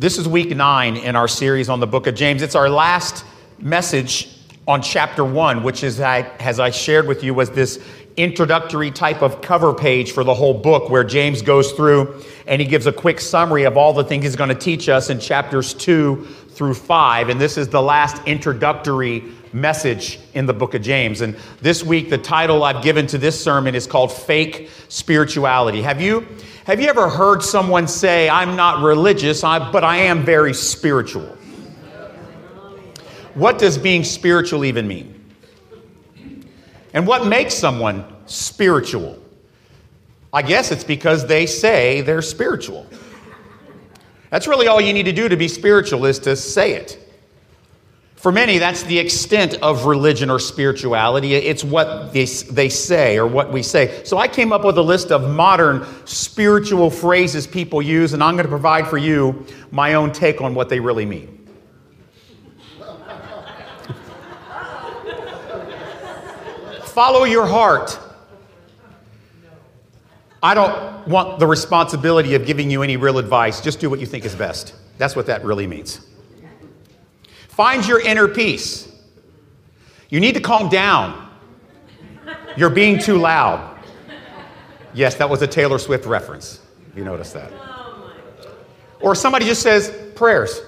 This is week nine in our series on the book of James. It's our last message on chapter one, which is, as I shared with you, was this introductory type of cover page for the whole book where James goes through and he gives a quick summary of all the things he's going to teach us in chapters two through five. And this is the last introductory message in the book of James. And this week, the title I've given to this sermon is called Fake Spirituality. Have you, have you ever heard someone say, I'm not religious, I, but I am very spiritual? What does being spiritual even mean? And what makes someone spiritual? I guess it's because they say they're spiritual. That's really all you need to do to be spiritual is to say it. For many, that's the extent of religion or spirituality. It's what they, they say or what we say. So I came up with a list of modern spiritual phrases people use, and I'm going to provide for you my own take on what they really mean. Follow your heart. I don't want the responsibility of giving you any real advice. Just do what you think is best. That's what that really means. Find your inner peace. You need to calm down. You're being too loud. Yes, that was a Taylor Swift reference. You noticed that. Or somebody just says prayers.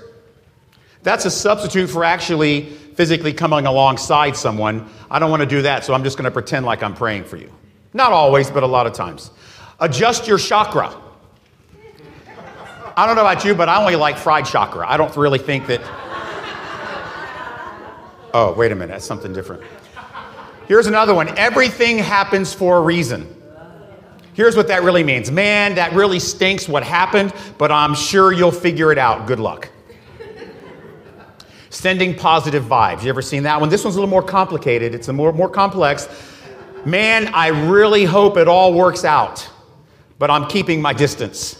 That's a substitute for actually physically coming alongside someone. I don't want to do that, so I'm just going to pretend like I'm praying for you. Not always, but a lot of times. Adjust your chakra. I don't know about you, but I only like fried chakra. I don't really think that Oh, wait a minute, that's something different. Here's another one everything happens for a reason. Here's what that really means man, that really stinks what happened, but I'm sure you'll figure it out. Good luck. Sending positive vibes. You ever seen that one? This one's a little more complicated, it's a more, more complex. Man, I really hope it all works out, but I'm keeping my distance.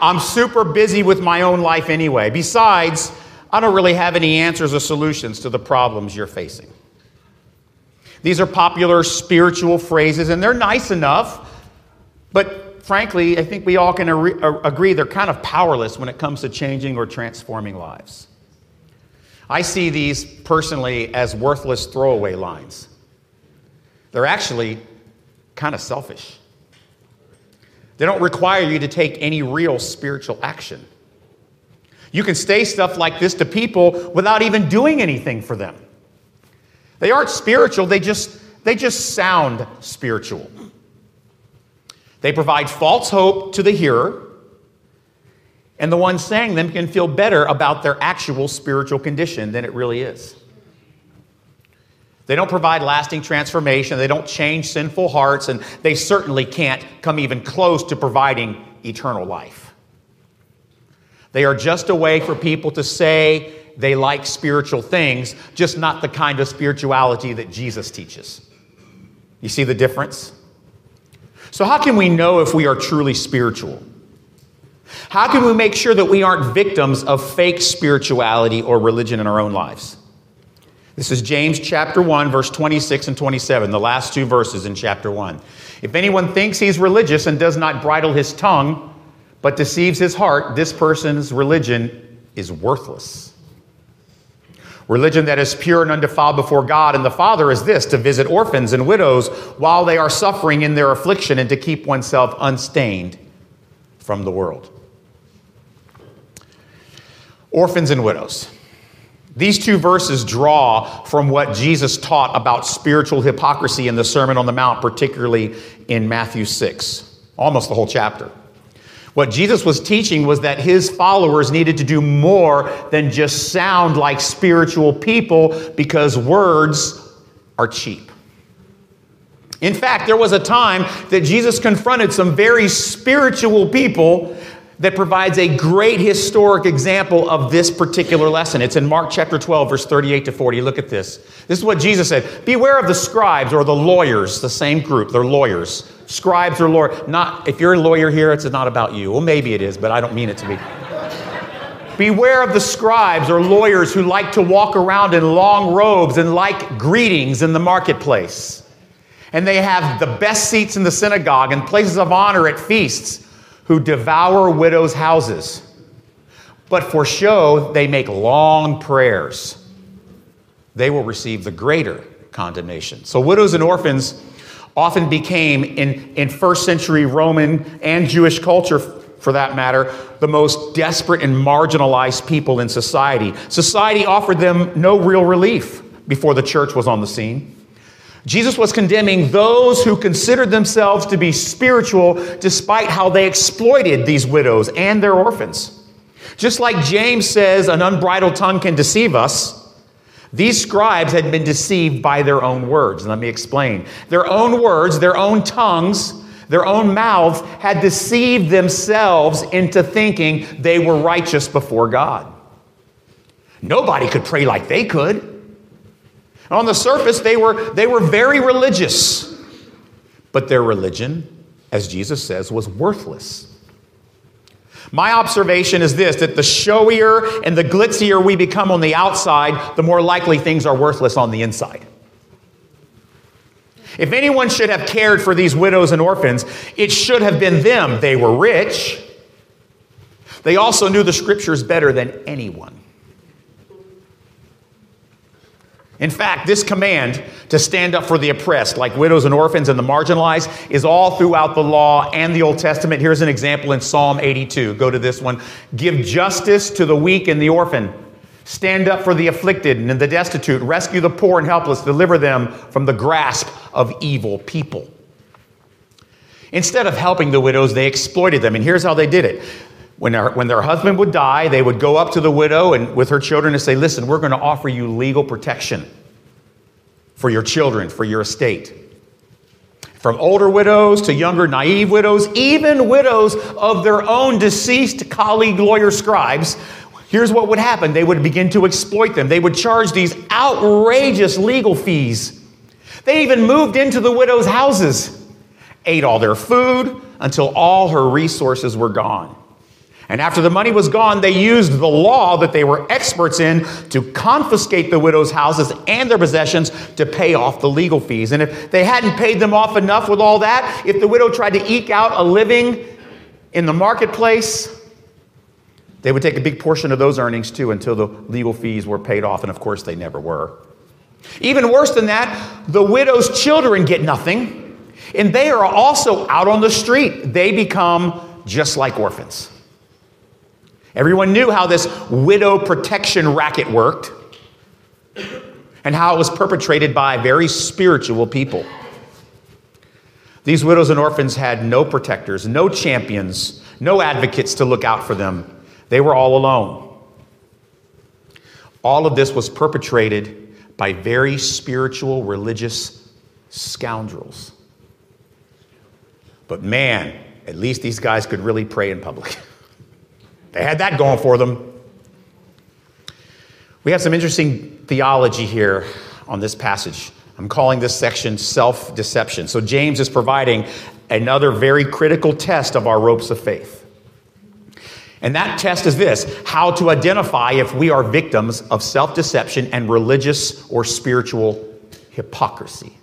I'm super busy with my own life anyway. Besides, I don't really have any answers or solutions to the problems you're facing. These are popular spiritual phrases, and they're nice enough, but frankly, I think we all can uh, agree they're kind of powerless when it comes to changing or transforming lives. I see these personally as worthless throwaway lines. They're actually kind of selfish. They don't require you to take any real spiritual action. You can say stuff like this to people without even doing anything for them. They aren't spiritual, they just, they just sound spiritual. They provide false hope to the hearer, and the one saying them can feel better about their actual spiritual condition than it really is. They don't provide lasting transformation, they don't change sinful hearts, and they certainly can't come even close to providing eternal life. They are just a way for people to say they like spiritual things, just not the kind of spirituality that Jesus teaches. You see the difference? So, how can we know if we are truly spiritual? How can we make sure that we aren't victims of fake spirituality or religion in our own lives? This is James chapter 1, verse 26 and 27, the last two verses in chapter 1. If anyone thinks he's religious and does not bridle his tongue, but deceives his heart, this person's religion is worthless. Religion that is pure and undefiled before God and the Father is this to visit orphans and widows while they are suffering in their affliction and to keep oneself unstained from the world. Orphans and widows. These two verses draw from what Jesus taught about spiritual hypocrisy in the Sermon on the Mount, particularly in Matthew 6, almost the whole chapter. What Jesus was teaching was that his followers needed to do more than just sound like spiritual people because words are cheap. In fact, there was a time that Jesus confronted some very spiritual people that provides a great historic example of this particular lesson. It's in Mark chapter 12, verse 38 to 40. Look at this. This is what Jesus said Beware of the scribes or the lawyers, the same group, they're lawyers scribes or lawyers. Not if you're a lawyer here, it's not about you. Well, maybe it is, but I don't mean it to be. Beware of the scribes or lawyers who like to walk around in long robes and like greetings in the marketplace. And they have the best seats in the synagogue and places of honor at feasts, who devour widows' houses, but for show they make long prayers, they will receive the greater condemnation. So, widows and orphans often became, in, in first century Roman and Jewish culture for that matter, the most desperate and marginalized people in society. Society offered them no real relief before the church was on the scene. Jesus was condemning those who considered themselves to be spiritual despite how they exploited these widows and their orphans. Just like James says, an unbridled tongue can deceive us. These scribes had been deceived by their own words. Let me explain. Their own words, their own tongues, their own mouths had deceived themselves into thinking they were righteous before God. Nobody could pray like they could. On the surface, they were, they were very religious, but their religion, as Jesus says, was worthless. My observation is this that the showier and the glitzier we become on the outside, the more likely things are worthless on the inside. If anyone should have cared for these widows and orphans, it should have been them. They were rich. They also knew the scriptures better than anyone. In fact, this command to stand up for the oppressed, like widows and orphans and the marginalized, is all throughout the law and the Old Testament. Here's an example in Psalm 82. Go to this one. Give justice to the weak and the orphan. Stand up for the afflicted and the destitute. Rescue the poor and helpless. Deliver them from the grasp of evil people. Instead of helping the widows, they exploited them. And here's how they did it. When, their, when their husband would die, they would go up to the widow and with her children and say, Listen, we're going to offer you legal protection for your children, for your estate. From older widows to younger, naive widows, even widows of their own deceased colleague lawyer scribes, here's what would happen they would begin to exploit them. They would charge these outrageous legal fees. They even moved into the widow's houses, ate all their food until all her resources were gone. And after the money was gone, they used the law that they were experts in to confiscate the widow's houses and their possessions to pay off the legal fees. And if they hadn't paid them off enough with all that, if the widow tried to eke out a living in the marketplace, they would take a big portion of those earnings too until the legal fees were paid off. And of course, they never were. Even worse than that, the widow's children get nothing. And they are also out on the street. They become just like orphans. Everyone knew how this widow protection racket worked and how it was perpetrated by very spiritual people. These widows and orphans had no protectors, no champions, no advocates to look out for them. They were all alone. All of this was perpetrated by very spiritual, religious scoundrels. But man, at least these guys could really pray in public. They had that going for them. We have some interesting theology here on this passage. I'm calling this section self deception. So, James is providing another very critical test of our ropes of faith. And that test is this how to identify if we are victims of self deception and religious or spiritual hypocrisy.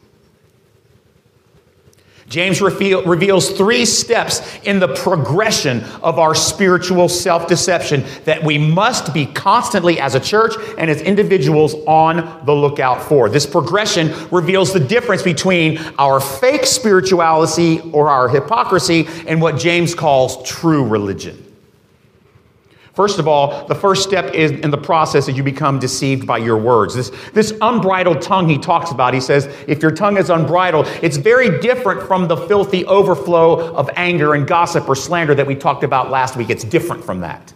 James reveal, reveals three steps in the progression of our spiritual self deception that we must be constantly, as a church and as individuals, on the lookout for. This progression reveals the difference between our fake spirituality or our hypocrisy and what James calls true religion. First of all, the first step is in the process is you become deceived by your words. This, this unbridled tongue he talks about, he says, if your tongue is unbridled, it's very different from the filthy overflow of anger and gossip or slander that we talked about last week. It's different from that.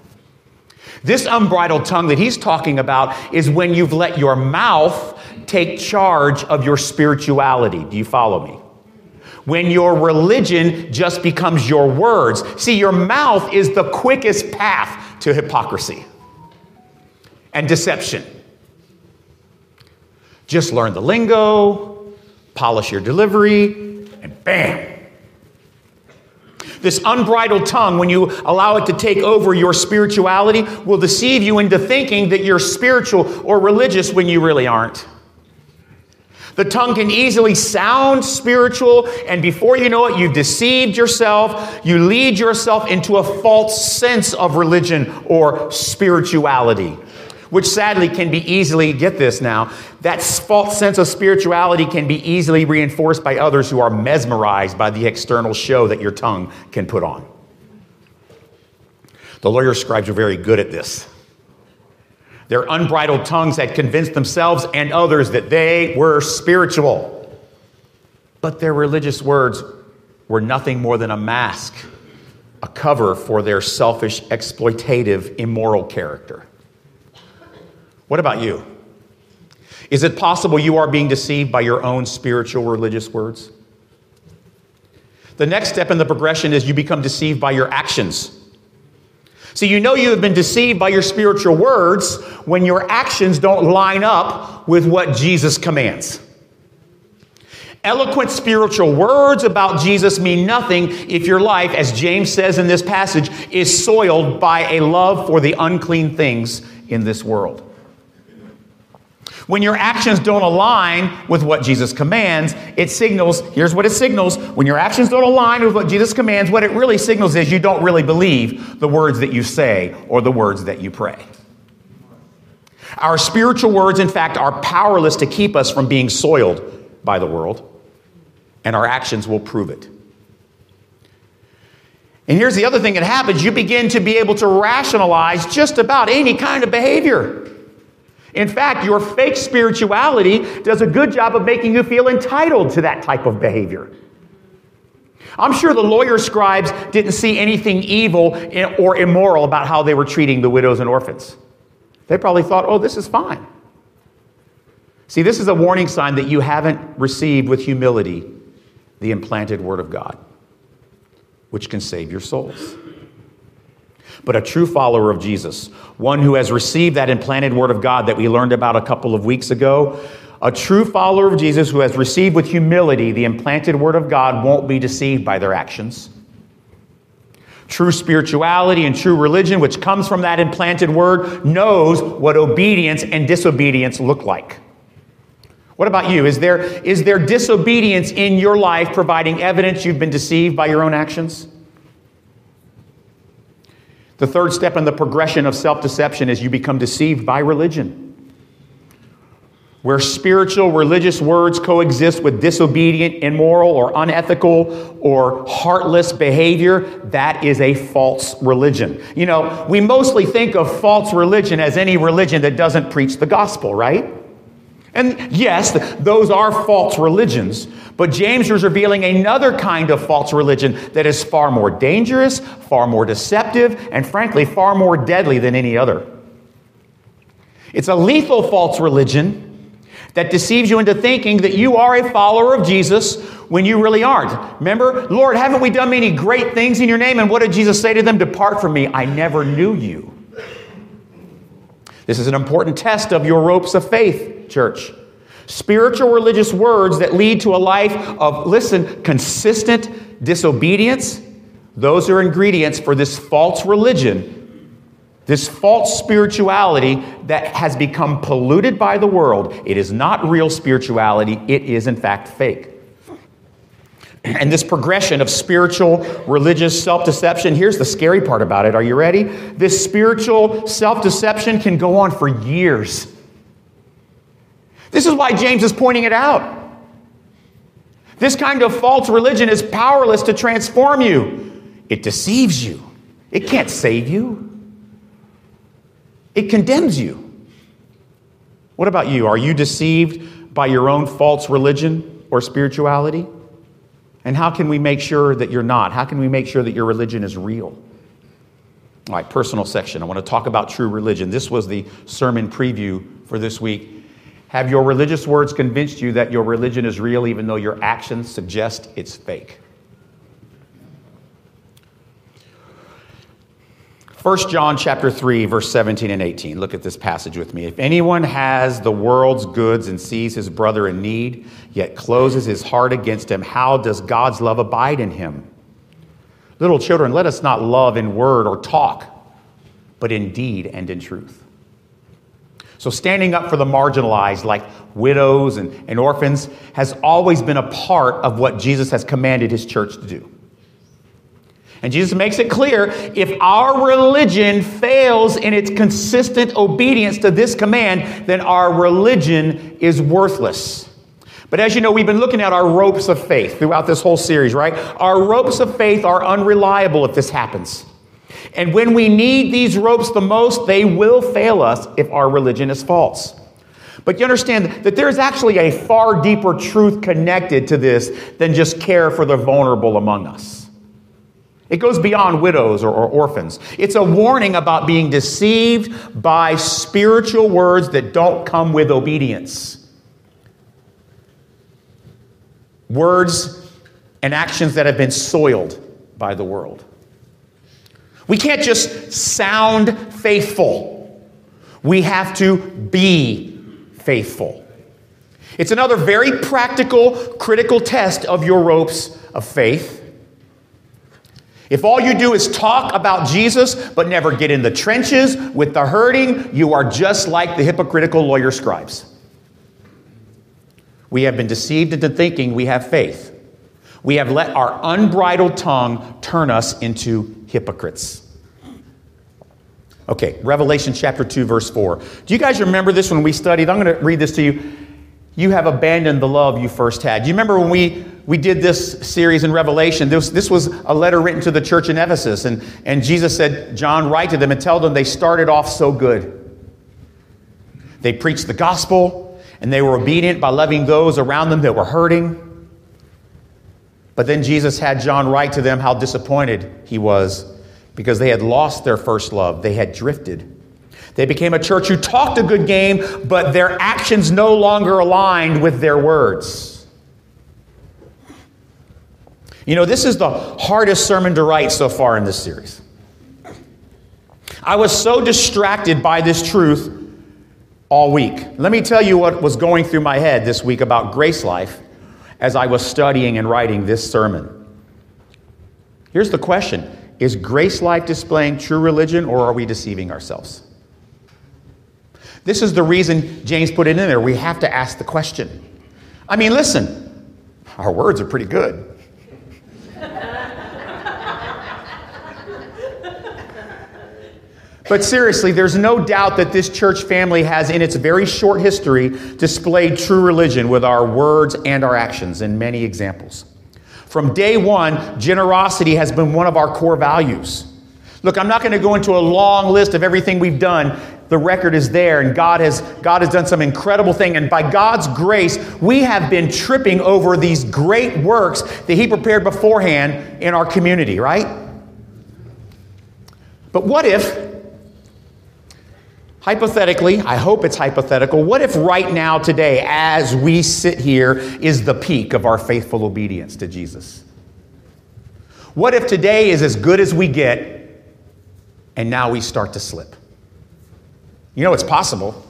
This unbridled tongue that he's talking about is when you've let your mouth take charge of your spirituality. Do you follow me? when your religion just becomes your words. See, your mouth is the quickest path to hypocrisy and deception. Just learn the lingo, polish your delivery, and bam. This unbridled tongue, when you allow it to take over your spirituality, will deceive you into thinking that you're spiritual or religious when you really aren't. The tongue can easily sound spiritual, and before you know it, you've deceived yourself. You lead yourself into a false sense of religion or spirituality, which sadly can be easily, get this now, that false sense of spirituality can be easily reinforced by others who are mesmerized by the external show that your tongue can put on. The lawyer scribes are very good at this. Their unbridled tongues had convinced themselves and others that they were spiritual. But their religious words were nothing more than a mask, a cover for their selfish, exploitative, immoral character. What about you? Is it possible you are being deceived by your own spiritual religious words? The next step in the progression is you become deceived by your actions. See, you know you have been deceived by your spiritual words when your actions don't line up with what Jesus commands. Eloquent spiritual words about Jesus mean nothing if your life, as James says in this passage, is soiled by a love for the unclean things in this world. When your actions don't align with what Jesus commands, it signals here's what it signals. When your actions don't align with what Jesus commands, what it really signals is you don't really believe the words that you say or the words that you pray. Our spiritual words, in fact, are powerless to keep us from being soiled by the world, and our actions will prove it. And here's the other thing that happens you begin to be able to rationalize just about any kind of behavior. In fact, your fake spirituality does a good job of making you feel entitled to that type of behavior. I'm sure the lawyer scribes didn't see anything evil or immoral about how they were treating the widows and orphans. They probably thought, oh, this is fine. See, this is a warning sign that you haven't received with humility the implanted Word of God, which can save your souls but a true follower of Jesus, one who has received that implanted word of God that we learned about a couple of weeks ago. A true follower of Jesus who has received with humility the implanted word of God won't be deceived by their actions. True spirituality and true religion, which comes from that implanted word, knows what obedience and disobedience look like. What about you? Is there, is there disobedience in your life providing evidence you've been deceived by your own actions? The third step in the progression of self deception is you become deceived by religion. Where spiritual, religious words coexist with disobedient, immoral, or unethical, or heartless behavior, that is a false religion. You know, we mostly think of false religion as any religion that doesn't preach the gospel, right? And yes, those are false religions, but James is revealing another kind of false religion that is far more dangerous, far more deceptive, and frankly, far more deadly than any other. It's a lethal false religion that deceives you into thinking that you are a follower of Jesus when you really aren't. Remember, Lord, haven't we done many great things in your name? And what did Jesus say to them? Depart from me, I never knew you. This is an important test of your ropes of faith, church. Spiritual religious words that lead to a life of, listen, consistent disobedience, those are ingredients for this false religion, this false spirituality that has become polluted by the world. It is not real spirituality, it is, in fact, fake. And this progression of spiritual, religious self deception, here's the scary part about it. Are you ready? This spiritual self deception can go on for years. This is why James is pointing it out. This kind of false religion is powerless to transform you, it deceives you, it can't save you, it condemns you. What about you? Are you deceived by your own false religion or spirituality? And how can we make sure that you're not? How can we make sure that your religion is real? All right, personal section. I want to talk about true religion. This was the sermon preview for this week. Have your religious words convinced you that your religion is real even though your actions suggest it's fake? 1 John chapter 3 verse 17 and 18. Look at this passage with me. If anyone has the world's goods and sees his brother in need, yet closes his heart against him, how does God's love abide in him? Little children, let us not love in word or talk, but in deed and in truth. So, standing up for the marginalized, like widows and, and orphans, has always been a part of what Jesus has commanded his church to do. And Jesus makes it clear if our religion fails in its consistent obedience to this command, then our religion is worthless. But as you know, we've been looking at our ropes of faith throughout this whole series, right? Our ropes of faith are unreliable if this happens. And when we need these ropes the most, they will fail us if our religion is false. But you understand that there's actually a far deeper truth connected to this than just care for the vulnerable among us. It goes beyond widows or, or, orphans. It's a warning about being deceived by spiritual words that don't come with obedience. Words and actions that have been soiled by the world. We can't just sound faithful, we have to be faithful. It's another very practical, critical test of your ropes of faith. If all you do is talk about Jesus but never get in the trenches with the hurting, you are just like the hypocritical lawyer scribes. We have been deceived into thinking we have faith. We have let our unbridled tongue turn us into hypocrites. Okay, Revelation chapter 2, verse 4. Do you guys remember this when we studied? I'm going to read this to you. You have abandoned the love you first had. Do you remember when we, we did this series in Revelation? This, this was a letter written to the church in Ephesus, and, and Jesus said, John, write to them and tell them they started off so good. They preached the gospel, and they were obedient by loving those around them that were hurting. But then Jesus had John write to them how disappointed he was because they had lost their first love. They had drifted. They became a church who talked a good game, but their actions no longer aligned with their words. You know, this is the hardest sermon to write so far in this series. I was so distracted by this truth all week. Let me tell you what was going through my head this week about grace life as I was studying and writing this sermon. Here's the question is grace life displaying true religion or are we deceiving ourselves? This is the reason James put it in there. We have to ask the question. I mean, listen, our words are pretty good. But seriously, there's no doubt that this church family has, in its very short history, displayed true religion with our words and our actions in many examples. From day one, generosity has been one of our core values. Look, I'm not going to go into a long list of everything we've done. The record is there, and God has, God has done some incredible thing. And by God's grace, we have been tripping over these great works that He prepared beforehand in our community, right? But what if Hypothetically, I hope it's hypothetical. What if right now, today, as we sit here, is the peak of our faithful obedience to Jesus? What if today is as good as we get and now we start to slip? You know, it's possible.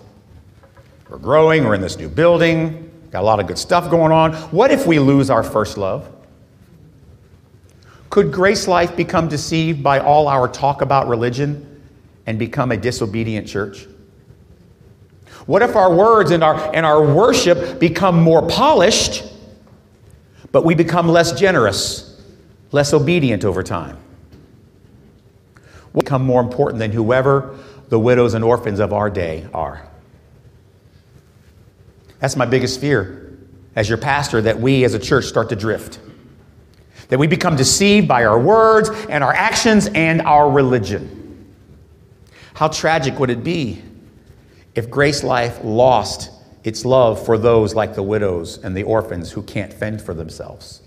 We're growing, we're in this new building, got a lot of good stuff going on. What if we lose our first love? Could Grace Life become deceived by all our talk about religion and become a disobedient church? What if our words and our, and our worship become more polished, but we become less generous, less obedient over time? We become more important than whoever the widows and orphans of our day are. That's my biggest fear as your pastor that we as a church start to drift. That we become deceived by our words and our actions and our religion. How tragic would it be if Grace Life lost its love for those like the widows and the orphans who can't fend for themselves?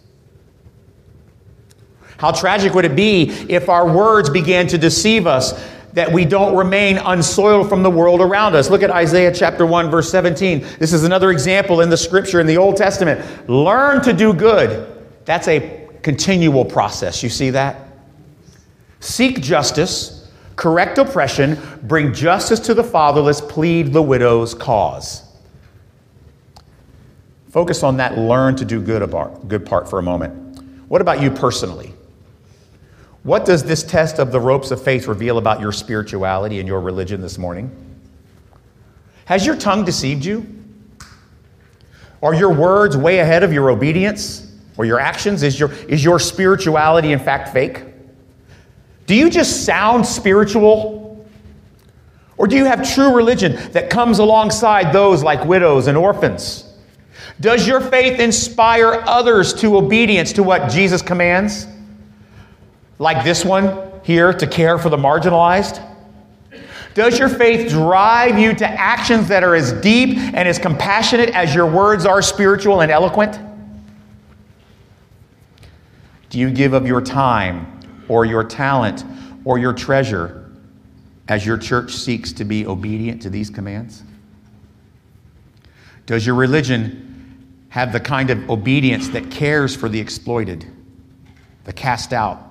How tragic would it be if our words began to deceive us that we don't remain unsoiled from the world around us? Look at Isaiah chapter 1 verse 17. This is another example in the scripture in the Old Testament. Learn to do good. That's a continual process. You see that? Seek justice correct oppression, bring justice to the fatherless, plead the widow's cause. Focus on that learn to do good, about, good part for a moment. What about you personally? What does this test of the ropes of faith reveal about your spirituality and your religion this morning? Has your tongue deceived you? Are your words way ahead of your obedience or your actions? Is your, is your spirituality, in fact, fake? Do you just sound spiritual? Or do you have true religion that comes alongside those like widows and orphans? Does your faith inspire others to obedience to what Jesus commands? Like this one here, to care for the marginalized? Does your faith drive you to actions that are as deep and as compassionate as your words are spiritual and eloquent? Do you give of your time or your talent or your treasure as your church seeks to be obedient to these commands? Does your religion have the kind of obedience that cares for the exploited, the cast out,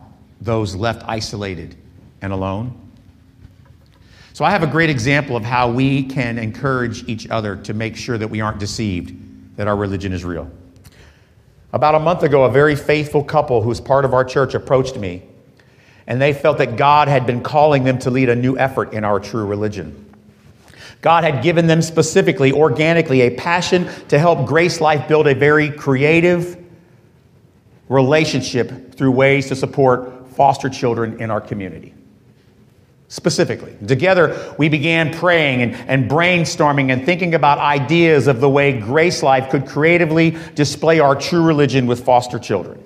those left isolated and alone? So I have a great example of how we can encourage each other to make sure that we aren't deceived that our religion is real. About a month ago, a very faithful couple who's part of our church approached me, and they felt that God had been calling them to lead a new effort in our true religion. God had given them specifically, organically, a passion to help Grace Life build a very creative relationship through ways to support foster children in our community specifically. Together, we began praying and, and brainstorming and thinking about ideas of the way Grace Life could creatively display our true religion with foster children.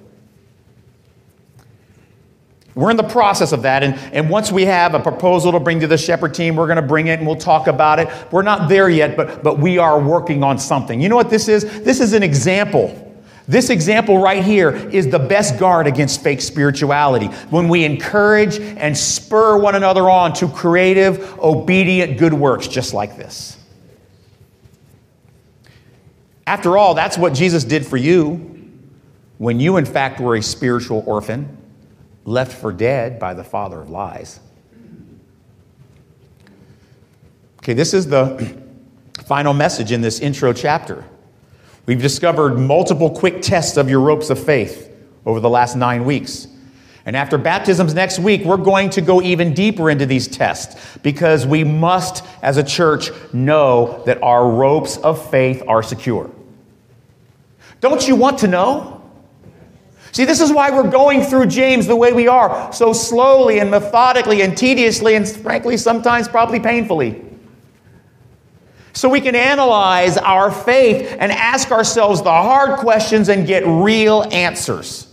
We're in the process of that, and, and once we have a proposal to bring to the Shepherd team, we're going to bring it and we'll talk about it. We're not there yet, but, but we are working on something. You know what this is? This is an example this example right here is the best guard against fake spirituality. When we encourage and spur one another on to creative, obedient good works just like this. After all, that's what Jesus did for you when you, in fact, were a spiritual orphan, left for dead by the father of lies. Okay, this is the final message in this intro chapter. We've discovered multiple quick tests of your ropes of faith over the last nine weeks. And after baptisms next week, we're going to go even deeper into these tests because we must, as a church, know that our ropes of faith are secure. Don't you want to know? See, this is why we're going through James the way we are, so slowly and methodically and tediously and frankly, sometimes probably painfully. So we can analyze our faith and ask ourselves the hard questions and get real answers.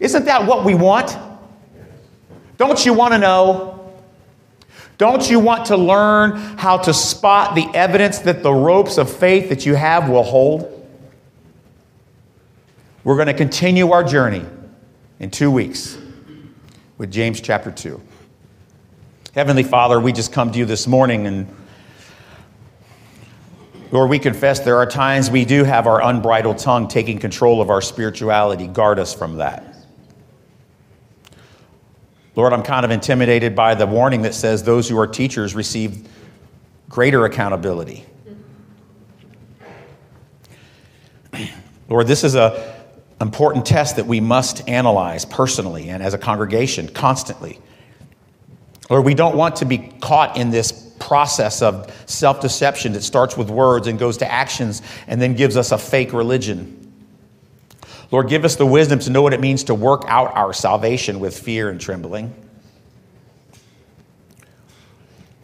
Isn't that what we want? Don't you want to know? Don't you want to learn how to spot the evidence that the ropes of faith that you have will hold? We're going to continue our journey in two weeks with James chapter 2. Heavenly Father, we just come to you this morning and Lord, we confess there are times we do have our unbridled tongue taking control of our spirituality. Guard us from that. Lord, I'm kind of intimidated by the warning that says those who are teachers receive greater accountability. Lord, this is an important test that we must analyze personally and as a congregation constantly. Lord, we don't want to be caught in this process of self deception that starts with words and goes to actions and then gives us a fake religion. Lord, give us the wisdom to know what it means to work out our salvation with fear and trembling.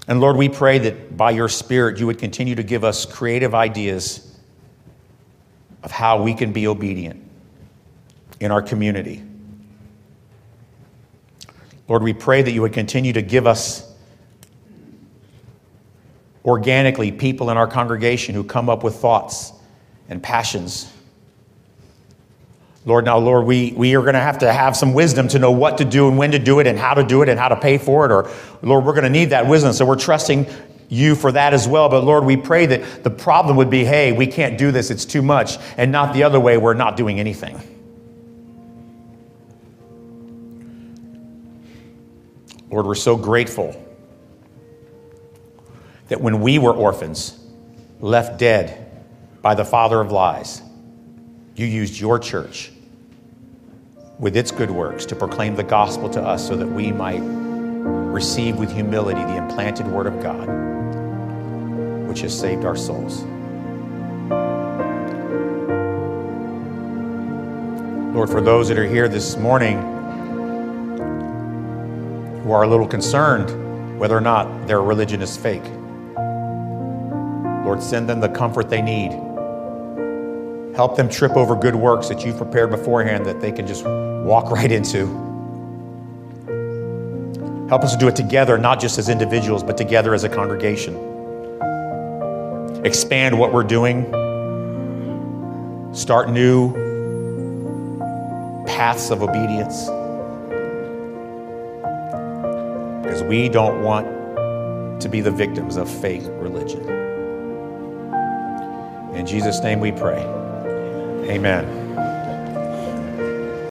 And Lord, we pray that by your Spirit you would continue to give us creative ideas of how we can be obedient in our community. Lord, we pray that you would continue to give us organically people in our congregation who come up with thoughts and passions. Lord, now, Lord, we, we are going to have to have some wisdom to know what to do and when to do it and how to do it and how to pay for it. Or, Lord, we're going to need that wisdom. So we're trusting you for that as well. But Lord, we pray that the problem would be hey, we can't do this, it's too much, and not the other way, we're not doing anything. Lord, we're so grateful that when we were orphans, left dead by the father of lies, you used your church with its good works to proclaim the gospel to us so that we might receive with humility the implanted word of God, which has saved our souls. Lord, for those that are here this morning who are a little concerned whether or not their religion is fake, Lord, send them the comfort they need. Help them trip over good works that you've prepared beforehand that they can just walk right into. Help us to do it together, not just as individuals, but together as a congregation. Expand what we're doing, start new paths of obedience. We don't want to be the victims of fake religion. In Jesus' name we pray. Amen.